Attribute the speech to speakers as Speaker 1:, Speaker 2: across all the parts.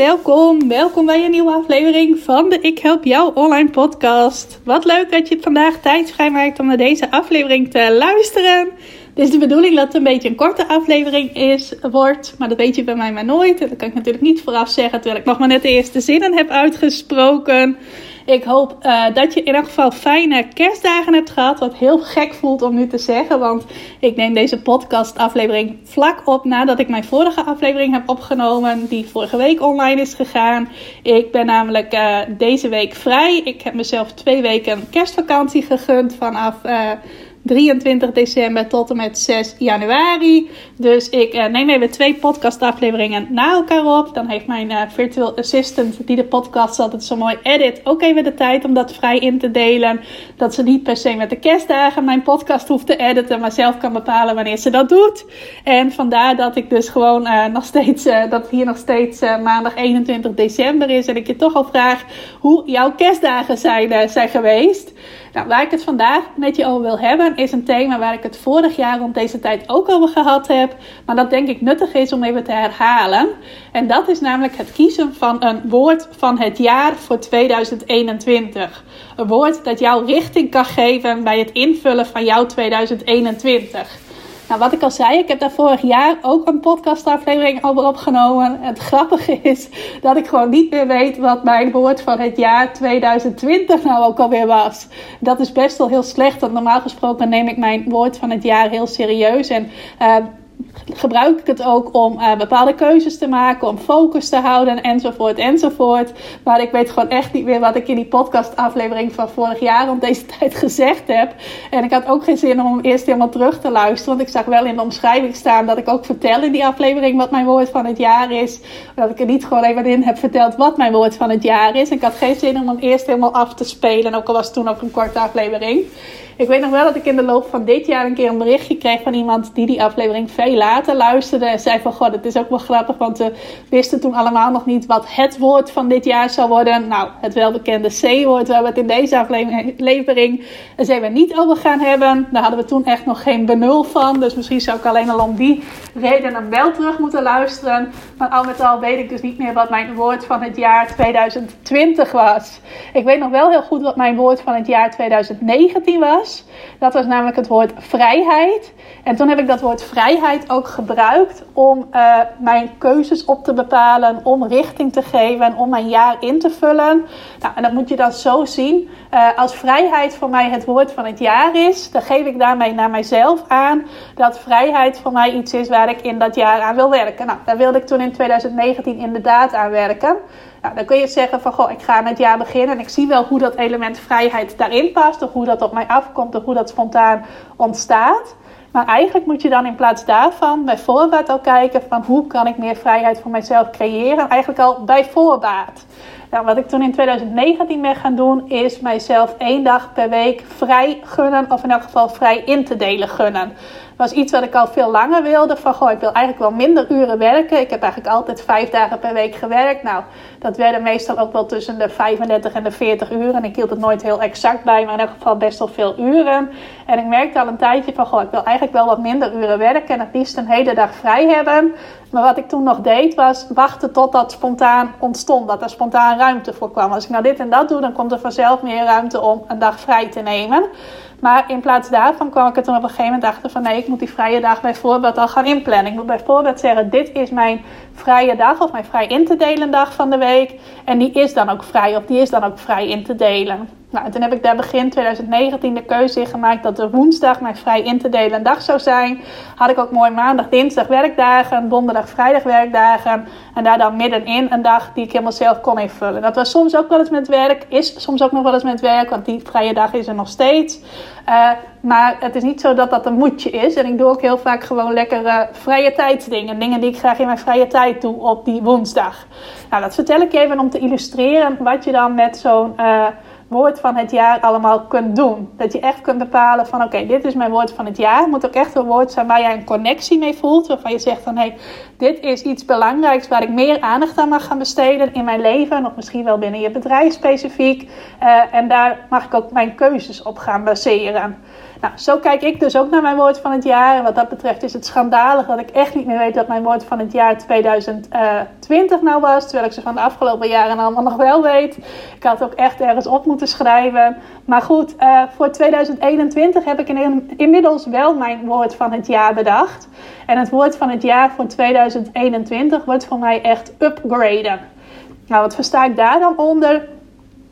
Speaker 1: Welkom. Welkom bij een nieuwe aflevering van de Ik Help Jou online podcast. Wat leuk dat je vandaag tijd vrijmaakt om naar deze aflevering te luisteren. Het is de bedoeling dat het een beetje een korte aflevering is, wordt, maar dat weet je bij mij maar nooit. En dat kan ik natuurlijk niet vooraf zeggen, terwijl ik nog maar net de eerste zinnen heb uitgesproken. Ik hoop uh, dat je in elk geval fijne kerstdagen hebt gehad. Wat heel gek voelt om nu te zeggen. Want ik neem deze podcast aflevering vlak op nadat ik mijn vorige aflevering heb opgenomen. Die vorige week online is gegaan. Ik ben namelijk uh, deze week vrij. Ik heb mezelf twee weken kerstvakantie gegund vanaf... Uh, 23 december tot en met 6 januari. Dus ik uh, neem even twee podcastafleveringen na elkaar op. Dan heeft mijn uh, virtual assistant, die de podcast altijd zo mooi edit, ook even de tijd om dat vrij in te delen. Dat ze niet per se met de kerstdagen mijn podcast hoeft te editen, maar zelf kan bepalen wanneer ze dat doet. En vandaar dat ik dus gewoon uh, nog steeds, dat hier nog steeds maandag 21 december is. En ik je toch al vraag hoe jouw kerstdagen zijn, zijn geweest. Nou, waar ik het vandaag met je over wil hebben, is een thema waar ik het vorig jaar rond deze tijd ook over gehad heb. Maar dat denk ik nuttig is om even te herhalen. En dat is namelijk het kiezen van een woord van het jaar voor 2021. Een woord dat jou richting kan geven bij het invullen van jouw 2021. Nou, wat ik al zei, ik heb daar vorig jaar ook een podcastaflevering over opgenomen. Het grappige is dat ik gewoon niet meer weet wat mijn woord van het jaar 2020 nou ook alweer was. Dat is best wel heel slecht, want normaal gesproken neem ik mijn woord van het jaar heel serieus. En uh, gebruik ik het ook om uh, bepaalde keuzes te maken, om focus te houden enzovoort enzovoort. Maar ik weet gewoon echt niet meer wat ik in die podcastaflevering van vorig jaar rond deze tijd gezegd heb. En ik had ook geen zin om hem eerst helemaal terug te luisteren, want ik zag wel in de omschrijving staan dat ik ook vertel in die aflevering wat mijn woord van het jaar is. Dat ik er niet gewoon even in heb verteld wat mijn woord van het jaar is. Ik had geen zin om hem eerst helemaal af te spelen, ook al was het toen ook een korte aflevering. Ik weet nog wel dat ik in de loop van dit jaar een keer een berichtje kreeg van iemand die die aflevering veel later luisterde. En zei van, god, het is ook wel grappig, want we wisten toen allemaal nog niet wat het woord van dit jaar zou worden. Nou, het welbekende C-woord, waar we het in deze aflevering eens even niet over gaan hebben. Daar hadden we toen echt nog geen benul van. Dus misschien zou ik alleen al om die reden wel terug moeten luisteren. Maar al met al weet ik dus niet meer wat mijn woord van het jaar 2020 was. Ik weet nog wel heel goed wat mijn woord van het jaar 2019 was. Dat was namelijk het woord vrijheid. En toen heb ik dat woord vrijheid ook gebruikt om uh, mijn keuzes op te bepalen, om richting te geven, om mijn jaar in te vullen. Nou, en dat moet je dan zo zien. Uh, als vrijheid voor mij het woord van het jaar is, dan geef ik daarmee naar mijzelf aan dat vrijheid voor mij iets is waar ik in dat jaar aan wil werken. Nou, daar wilde ik toen in 2019 inderdaad aan werken. Nou, dan kun je zeggen van, goh, ik ga aan het jaar beginnen en ik zie wel hoe dat element vrijheid daarin past, of hoe dat op mij afkomt, of hoe dat spontaan ontstaat. Maar eigenlijk moet je dan in plaats daarvan bij voorbaat al kijken van hoe kan ik meer vrijheid voor mijzelf creëren. Eigenlijk al bij voorbaat. Nou, wat ik toen in 2019 ben gaan doen, is mijzelf één dag per week vrij gunnen, of in elk geval vrij in te delen gunnen was iets wat ik al veel langer wilde. Van goh, ik wil eigenlijk wel minder uren werken. Ik heb eigenlijk altijd vijf dagen per week gewerkt. Nou, dat werden meestal ook wel tussen de 35 en de 40 uren. Ik hield het nooit heel exact bij, maar in elk geval best wel veel uren. En ik merkte al een tijdje van goh, ik wil eigenlijk wel wat minder uren werken en het liefst een hele dag vrij hebben. Maar wat ik toen nog deed was wachten tot dat spontaan ontstond. Dat er spontaan ruimte voor kwam. Als ik nou dit en dat doe, dan komt er vanzelf meer ruimte om een dag vrij te nemen. Maar in plaats daarvan kwam ik er toen op een gegeven moment achter van nee, ik moet die vrije dag bijvoorbeeld al gaan inplannen. Ik moet bijvoorbeeld zeggen, dit is mijn vrije dag of mijn vrij in te delen dag van de week. En die is dan ook vrij of die is dan ook vrij in te delen. Nou, toen heb ik daar begin 2019 de keuze in gemaakt dat de woensdag mijn vrij in te delen dag zou zijn. Had ik ook mooi maandag, dinsdag werkdagen, donderdag, vrijdag werkdagen. En daar dan middenin een dag die ik helemaal zelf kon invullen. Dat was soms ook wel eens met werk, is soms ook nog wel eens met werk, want die vrije dag is er nog steeds. Uh, maar het is niet zo dat dat een moedje is. En ik doe ook heel vaak gewoon lekkere vrije tijdsdingen. Dingen die ik graag in mijn vrije tijd doe op die woensdag. Nou, dat vertel ik even om te illustreren wat je dan met zo'n... Uh, woord van het jaar allemaal kunt doen. Dat je echt kunt bepalen van oké, dit is mijn woord van het jaar. Het moet ook echt een woord zijn waar jij een connectie mee voelt. Waarvan je zegt van hé, hey, dit is iets belangrijks waar ik meer aandacht aan mag gaan besteden in mijn leven. Of misschien wel binnen je bedrijf specifiek. Uh, en daar mag ik ook mijn keuzes op gaan baseren. Nou, zo kijk ik dus ook naar mijn woord van het jaar. En wat dat betreft is het schandalig dat ik echt niet meer weet wat mijn woord van het jaar 2020 nou was. Terwijl ik ze van de afgelopen jaren allemaal nog wel weet. Ik had ook echt ergens op moeten schrijven. Maar goed, uh, voor 2021 heb ik in, inmiddels wel mijn woord van het jaar bedacht. En het woord van het jaar voor 2021 wordt voor mij echt upgraden. Nou, wat versta ik daar dan onder?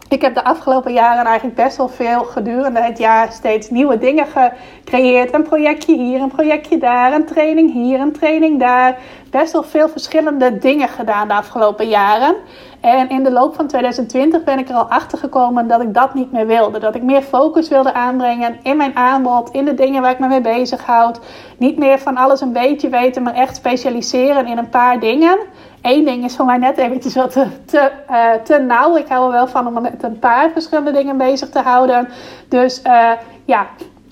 Speaker 1: Ik heb de afgelopen jaren eigenlijk best wel veel gedurende het jaar steeds nieuwe dingen gecreëerd. Een projectje hier, een projectje daar, een training hier, een training daar. Best wel veel verschillende dingen gedaan de afgelopen jaren. En in de loop van 2020 ben ik er al achter gekomen dat ik dat niet meer wilde. Dat ik meer focus wilde aanbrengen in mijn aanbod, in de dingen waar ik me mee bezig houd. Niet meer van alles een beetje weten, maar echt specialiseren in een paar dingen. Eén ding is voor mij net eventjes wat te, te, uh, te nauw. Ik hou er wel van om met een paar verschillende dingen bezig te houden. Dus uh, ja,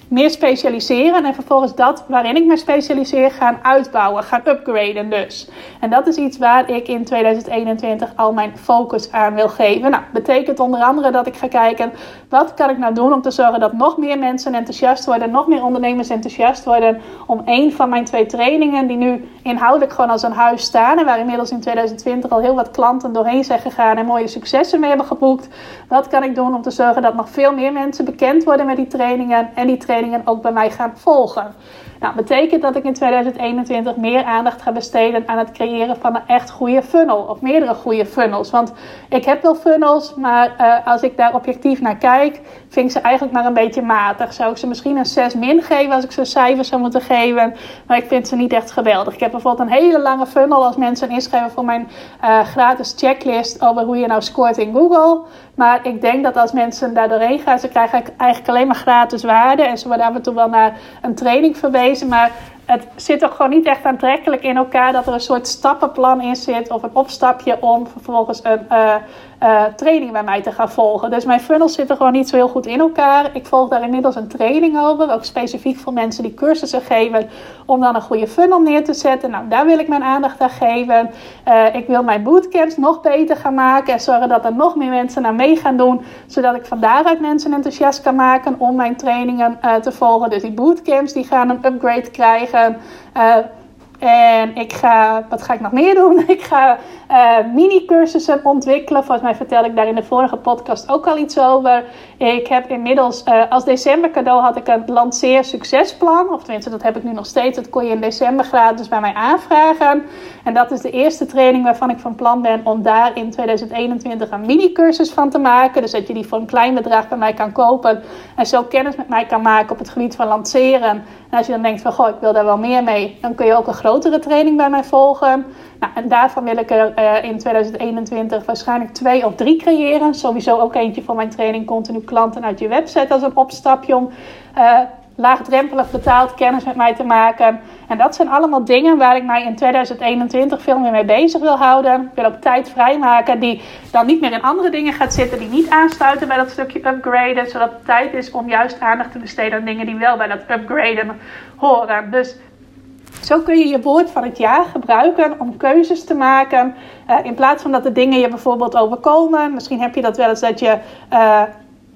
Speaker 1: meer specialiseren en vervolgens dat waarin ik me specialiseer gaan uitbouwen, gaan upgraden dus. En dat is iets waar ik in 2021 al mijn focus aan wil geven. Nou, betekent onder andere dat ik ga kijken wat kan ik nou doen om te zorgen dat nog meer mensen enthousiast worden, nog meer ondernemers enthousiast worden om een van mijn twee trainingen die nu inhoudelijk gewoon als een huis staan en waar inmiddels in 2020 al heel wat klanten doorheen zijn gegaan en mooie successen mee hebben geboekt. Wat kan ik doen om te zorgen dat nog veel meer mensen bekend worden met die trainingen en die trainingen ook bij mij gaan volgen. Nou, betekent dat ik in 2021 meer aandacht ga besteden aan het creëren van een echt goede funnel. Of meerdere goede funnels. Want ik heb wel funnels, maar uh, als ik daar objectief naar kijk, vind ik ze eigenlijk maar een beetje matig. Zou ik ze misschien een 6 min geven als ik ze cijfers zou moeten geven. Maar ik vind ze niet echt geweldig. Ik heb bijvoorbeeld een hele lange funnel als mensen inschrijven voor mijn uh, gratis checklist over hoe je nou scoort in Google. Maar ik denk dat als mensen daar doorheen gaan, ze krijgen eigenlijk alleen maar gratis waarde. En ze worden af en toe wel naar een training verwezen. Maar het zit toch gewoon niet echt aantrekkelijk in elkaar dat er een soort stappenplan in zit of een opstapje om vervolgens een uh, uh, training bij mij te gaan volgen. Dus mijn funnels zitten gewoon niet zo heel goed in elkaar. Ik volg daar inmiddels een training over, ook specifiek voor mensen die cursussen geven, om dan een goede funnel neer te zetten. Nou, daar wil ik mijn aandacht aan geven. Uh, ik wil mijn bootcamps nog beter gaan maken en zorgen dat er nog meer mensen naar mee gaan doen, zodat ik van daaruit mensen enthousiast kan maken om mijn trainingen te volgen. Dus die bootcamps die gaan een upgrade krijgen. En ik ga, wat ga ik nog meer doen? Ik ga uh, mini-cursussen ontwikkelen. Volgens mij vertelde ik daar in de vorige podcast ook al iets over. Ik heb inmiddels, uh, als december cadeau had ik een lanceer succesplan. Of tenminste, dat heb ik nu nog steeds. Dat kon je in december gratis bij mij aanvragen. En dat is de eerste training waarvan ik van plan ben om daar in 2021 een mini-cursus van te maken. Dus dat je die voor een klein bedrag bij mij kan kopen. En zo kennis met mij kan maken op het gebied van lanceren. En als je dan denkt van, goh, ik wil daar wel meer mee. Dan kun je ook een grotere training bij mij volgen. Nou, en daarvan wil ik er uh, in 2021 waarschijnlijk twee of drie creëren. Sowieso ook eentje voor mijn training Continu Klanten uit je website als een opstapje om uh, laagdrempelig betaald kennis met mij te maken. En dat zijn allemaal dingen waar ik mij in 2021 veel meer mee bezig wil houden. Ik wil ook tijd vrijmaken die dan niet meer in andere dingen gaat zitten. Die niet aansluiten bij dat stukje upgraden. Zodat het tijd is om juist aandacht te besteden aan dingen die wel bij dat upgraden horen. Dus zo kun je je woord van het jaar gebruiken om keuzes te maken. Uh, in plaats van dat de dingen je bijvoorbeeld overkomen. Misschien heb je dat wel eens dat je. Uh,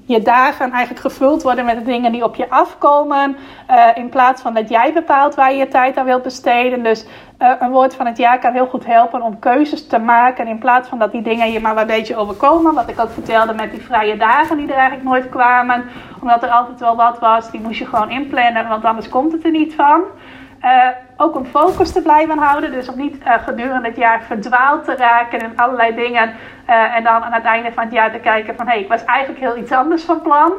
Speaker 1: je dagen eigenlijk gevuld worden met de dingen die op je afkomen. Uh, in plaats van dat jij bepaalt waar je je tijd aan wilt besteden. Dus een woord van het jaar kan heel goed helpen om keuzes te maken. In plaats van dat die dingen je maar een beetje overkomen. Wat ik ook vertelde met die vrije dagen die er eigenlijk nooit kwamen. Omdat er altijd wel wat was. Die moest je gewoon inplannen, want anders komt het er niet van. uh, ook een focus te blijven houden. Dus om niet uh, gedurende het jaar verdwaald te raken in allerlei dingen. Uh, en dan aan het einde van het jaar te kijken van hé, hey, ik was eigenlijk heel iets anders van plan.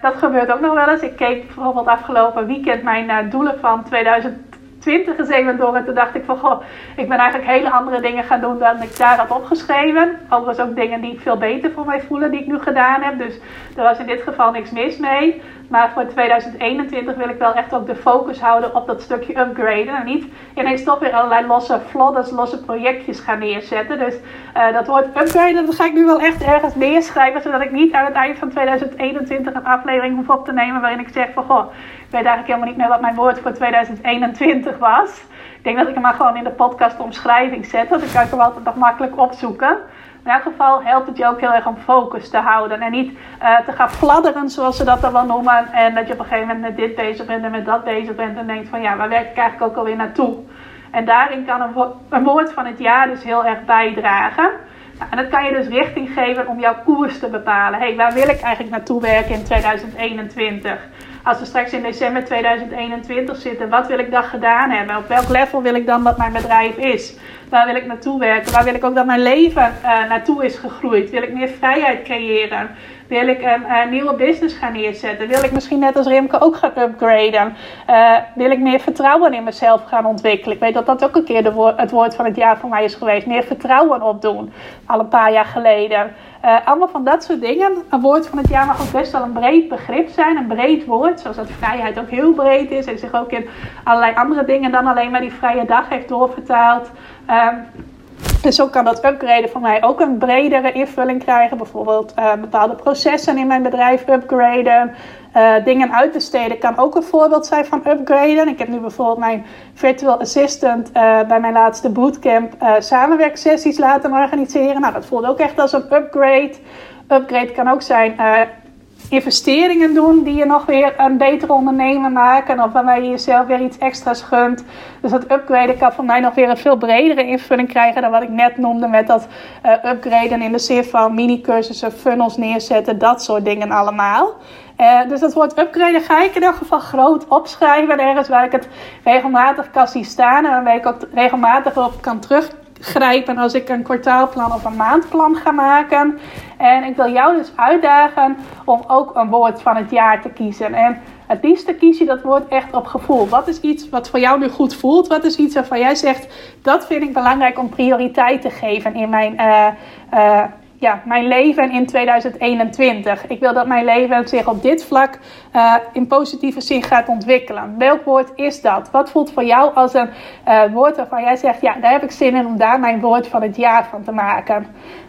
Speaker 1: dat gebeurt ook nog wel eens. Ik keek bijvoorbeeld afgelopen weekend mijn doelen van 2020 20 is even door. En toen dacht ik van, goh, ik ben eigenlijk hele andere dingen gaan doen dan ik daar had opgeschreven. Overigens ook dingen die veel beter voor mij voelen, die ik nu gedaan heb. Dus er was in dit geval niks mis mee. Maar voor 2021 wil ik wel echt ook de focus houden op dat stukje upgraden. En niet ineens toch weer allerlei losse flodders, losse projectjes gaan neerzetten. Dus uh, dat woord upgraden, dat ga ik nu wel echt ergens neerschrijven. Zodat ik niet aan het eind van 2021 een aflevering hoef op te nemen waarin ik zeg van, goh, ik weet eigenlijk helemaal niet meer wat mijn woord voor 2021 was. Ik denk dat ik hem maar gewoon in de podcast omschrijving zet. Dan kan ik hem altijd nog makkelijk opzoeken. In elk geval helpt het je ook heel erg om focus te houden. En niet uh, te gaan fladderen, zoals ze dat dan wel noemen. En dat je op een gegeven moment met dit bezig bent en met dat bezig bent. En denkt van ja, waar werk ik eigenlijk ook alweer naartoe? En daarin kan een woord van het jaar dus heel erg bijdragen. Nou, en dat kan je dus richting geven om jouw koers te bepalen. hey, waar wil ik eigenlijk naartoe werken in 2021? Als we straks in december 2021 zitten, wat wil ik dan gedaan hebben? Op welk level wil ik dan dat mijn bedrijf is? Waar wil ik naartoe werken? Waar wil ik ook dat mijn leven uh, naartoe is gegroeid? Wil ik meer vrijheid creëren? Wil ik een, een, nieuwe business gaan neerzetten? Wil ik misschien net als Rimke ook gaan upgraden? Wil ik meer vertrouwen in mezelf gaan ontwikkelen? Ik weet dat dat ook een keer de het woord van het jaar voor mij is geweest. Meer vertrouwen opdoen. Al een paar jaar geleden. Uh, allemaal van dat soort dingen. Een woord van het jaar mag ook best wel een breed begrip zijn. Een breed woord. Zoals dat vrijheid ook heel breed is. En zich ook in allerlei andere dingen dan alleen maar die vrije dag heeft doorvertaald. Uh, dus zo kan dat upgraden voor mij ook een bredere invulling krijgen. Bijvoorbeeld uh, bepaalde processen in mijn bedrijf upgraden. Uh, dingen uitbesteden kan ook een voorbeeld zijn van upgraden. Ik heb nu bijvoorbeeld mijn virtual assistant uh, bij mijn laatste bootcamp samenwerksessies laten organiseren. Nou, dat voelt ook echt als een upgrade. Upgrade kan ook zijn investeringen doen die je nog weer een betere ondernemer maken. Of waarmee je jezelf weer iets extra's gunt. Dus dat upgraden kan voor mij nog weer een veel bredere invulling krijgen dan wat ik net noemde met dat uh, upgraden in de zin van mini-cursussen, funnels neerzetten, dat soort dingen allemaal. Uh, dus dat woord upgraden ga ik in ieder geval groot opschrijven. Ergens waar ik het regelmatig kan zien staan. En waar ik ook regelmatig op kan terug grijpen als ik een kwartaalplan of een maandplan ga maken. En ik wil jou dus uitdagen om ook een woord van het jaar te kiezen. En het liefste kies je dat woord echt op gevoel. Wat is iets wat voor jou nu goed voelt? Wat is iets waarvan jij zegt, dat vind ik belangrijk om prioriteit te geven in mijn... Uh, uh, ja, mijn leven in 2021. Ik wil dat mijn leven zich op dit vlak uh, in positieve zin gaat ontwikkelen. Welk woord is dat? Wat voelt voor jou als een uh, woord waarvan jij zegt: ja, daar heb ik zin in om daar mijn woord van het jaar van te maken?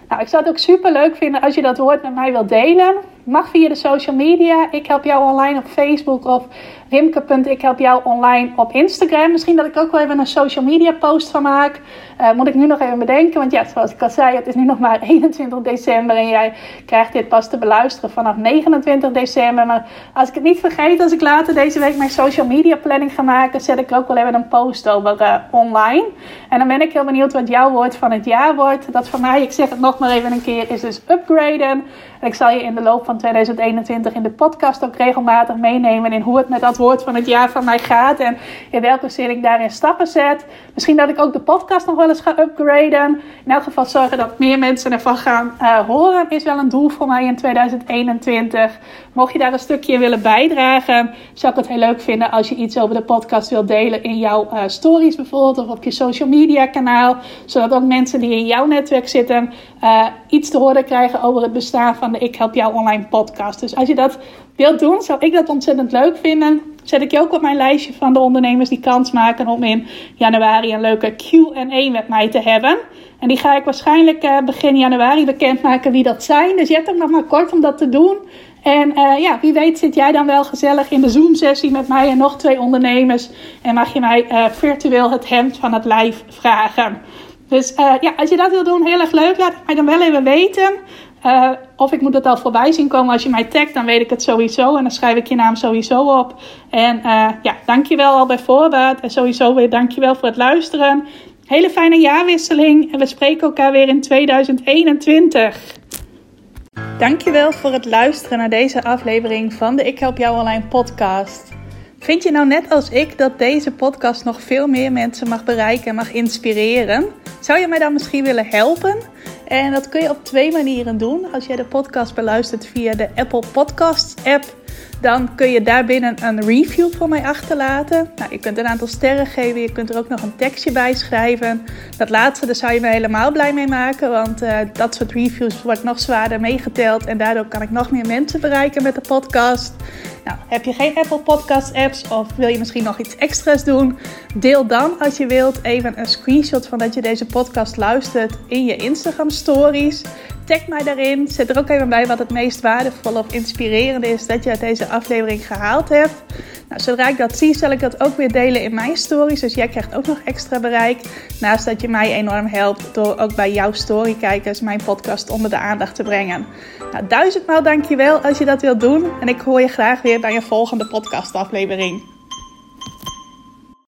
Speaker 1: Nou, ik zou het ook super leuk vinden als je dat woord met mij wilt delen. Mag via de social media. Ik help jou online op Facebook of Rimke.ik help jou online op Instagram. Misschien dat ik ook wel even een social media post van maak. Uh, moet ik nu nog even bedenken. Want ja, zoals ik al zei, het is nu nog maar 21 december. En jij krijgt dit pas te beluisteren vanaf 29 december. Maar als ik het niet vergeet, als ik later deze week mijn social media planning ga maken, zet ik ook wel even een post over uh, online. En dan ben ik heel benieuwd wat jouw woord van het jaar wordt. Dat voor mij, ik zeg het nog maar even een keer, is dus upgraden. En ik zal je in de loop van 2021 in de podcast ook regelmatig meenemen in hoe het met dat woord van het jaar van mij gaat. En in welke zin ik daarin stappen zet. Misschien dat ik ook de podcast nog wel eens ga upgraden. In elk geval zorgen dat meer mensen ervan gaan uh, horen. Is wel een doel voor mij in 2021. Mocht je daar een stukje in willen bijdragen, zou ik het heel leuk vinden als je iets over de podcast wilt delen in jouw uh, stories bijvoorbeeld. Of op je social media kanaal. Zodat ook mensen die in jouw netwerk zitten uh, iets te horen krijgen over het bestaan van de Ik Help Jou Online podcast. Dus als je dat wilt doen, zou ik dat ontzettend leuk vinden. Zet ik je ook op mijn lijstje van de ondernemers die kans maken om in januari een leuke QA met mij te hebben. En die ga ik waarschijnlijk uh, begin januari bekendmaken wie dat zijn. Dus je hebt ook nog maar kort om dat te doen. En uh, ja, wie weet zit jij dan wel gezellig in de Zoom-sessie met mij en nog twee ondernemers. En mag je mij uh, virtueel het hemd van het lijf vragen. Dus ja, als je dat wil doen, heel erg leuk. Laat het mij dan wel even weten. Uh, of ik moet het al voorbij zien komen. Als je mij tagt, dan weet ik het sowieso. En dan schrijf ik je naam sowieso op. En uh, ja, dankjewel al bij voorbaat. En sowieso weer dankjewel voor het luisteren. Hele fijne jaarwisseling. En we spreken elkaar weer in 2021. Dankjewel voor het luisteren naar deze aflevering van de Ik Help Jou Online podcast. Vind je nou net als ik dat deze podcast nog veel meer mensen mag bereiken en mag inspireren? Zou je mij dan misschien willen helpen? En dat kun je op twee manieren doen. Als jij de podcast beluistert via de Apple Podcasts app, dan kun je daarbinnen een review voor mij achterlaten. Nou, je kunt een aantal sterren geven, je kunt er ook nog een tekstje bij schrijven. Dat laatste, daar zou je me helemaal blij mee maken, want uh, dat soort reviews wordt nog zwaarder meegeteld en daardoor kan ik nog meer mensen bereiken met de podcast. Nou, heb je geen Apple Podcast apps of wil je misschien nog iets extra's doen? Deel dan als je wilt even een screenshot van dat je deze podcast luistert in je Instagram stories. Tag mij daarin. Zet er ook even bij wat het meest waardevol of inspirerend is dat je uit deze aflevering gehaald hebt. Nou, zodra ik dat zie, zal ik dat ook weer delen in mijn stories. Dus jij krijgt ook nog extra bereik. Naast dat je mij enorm helpt door ook bij jouw storykijkers mijn podcast onder de aandacht te brengen. Nou, duizendmaal dankjewel als je dat wilt doen. En ik hoor je graag weer bij je volgende podcastaflevering.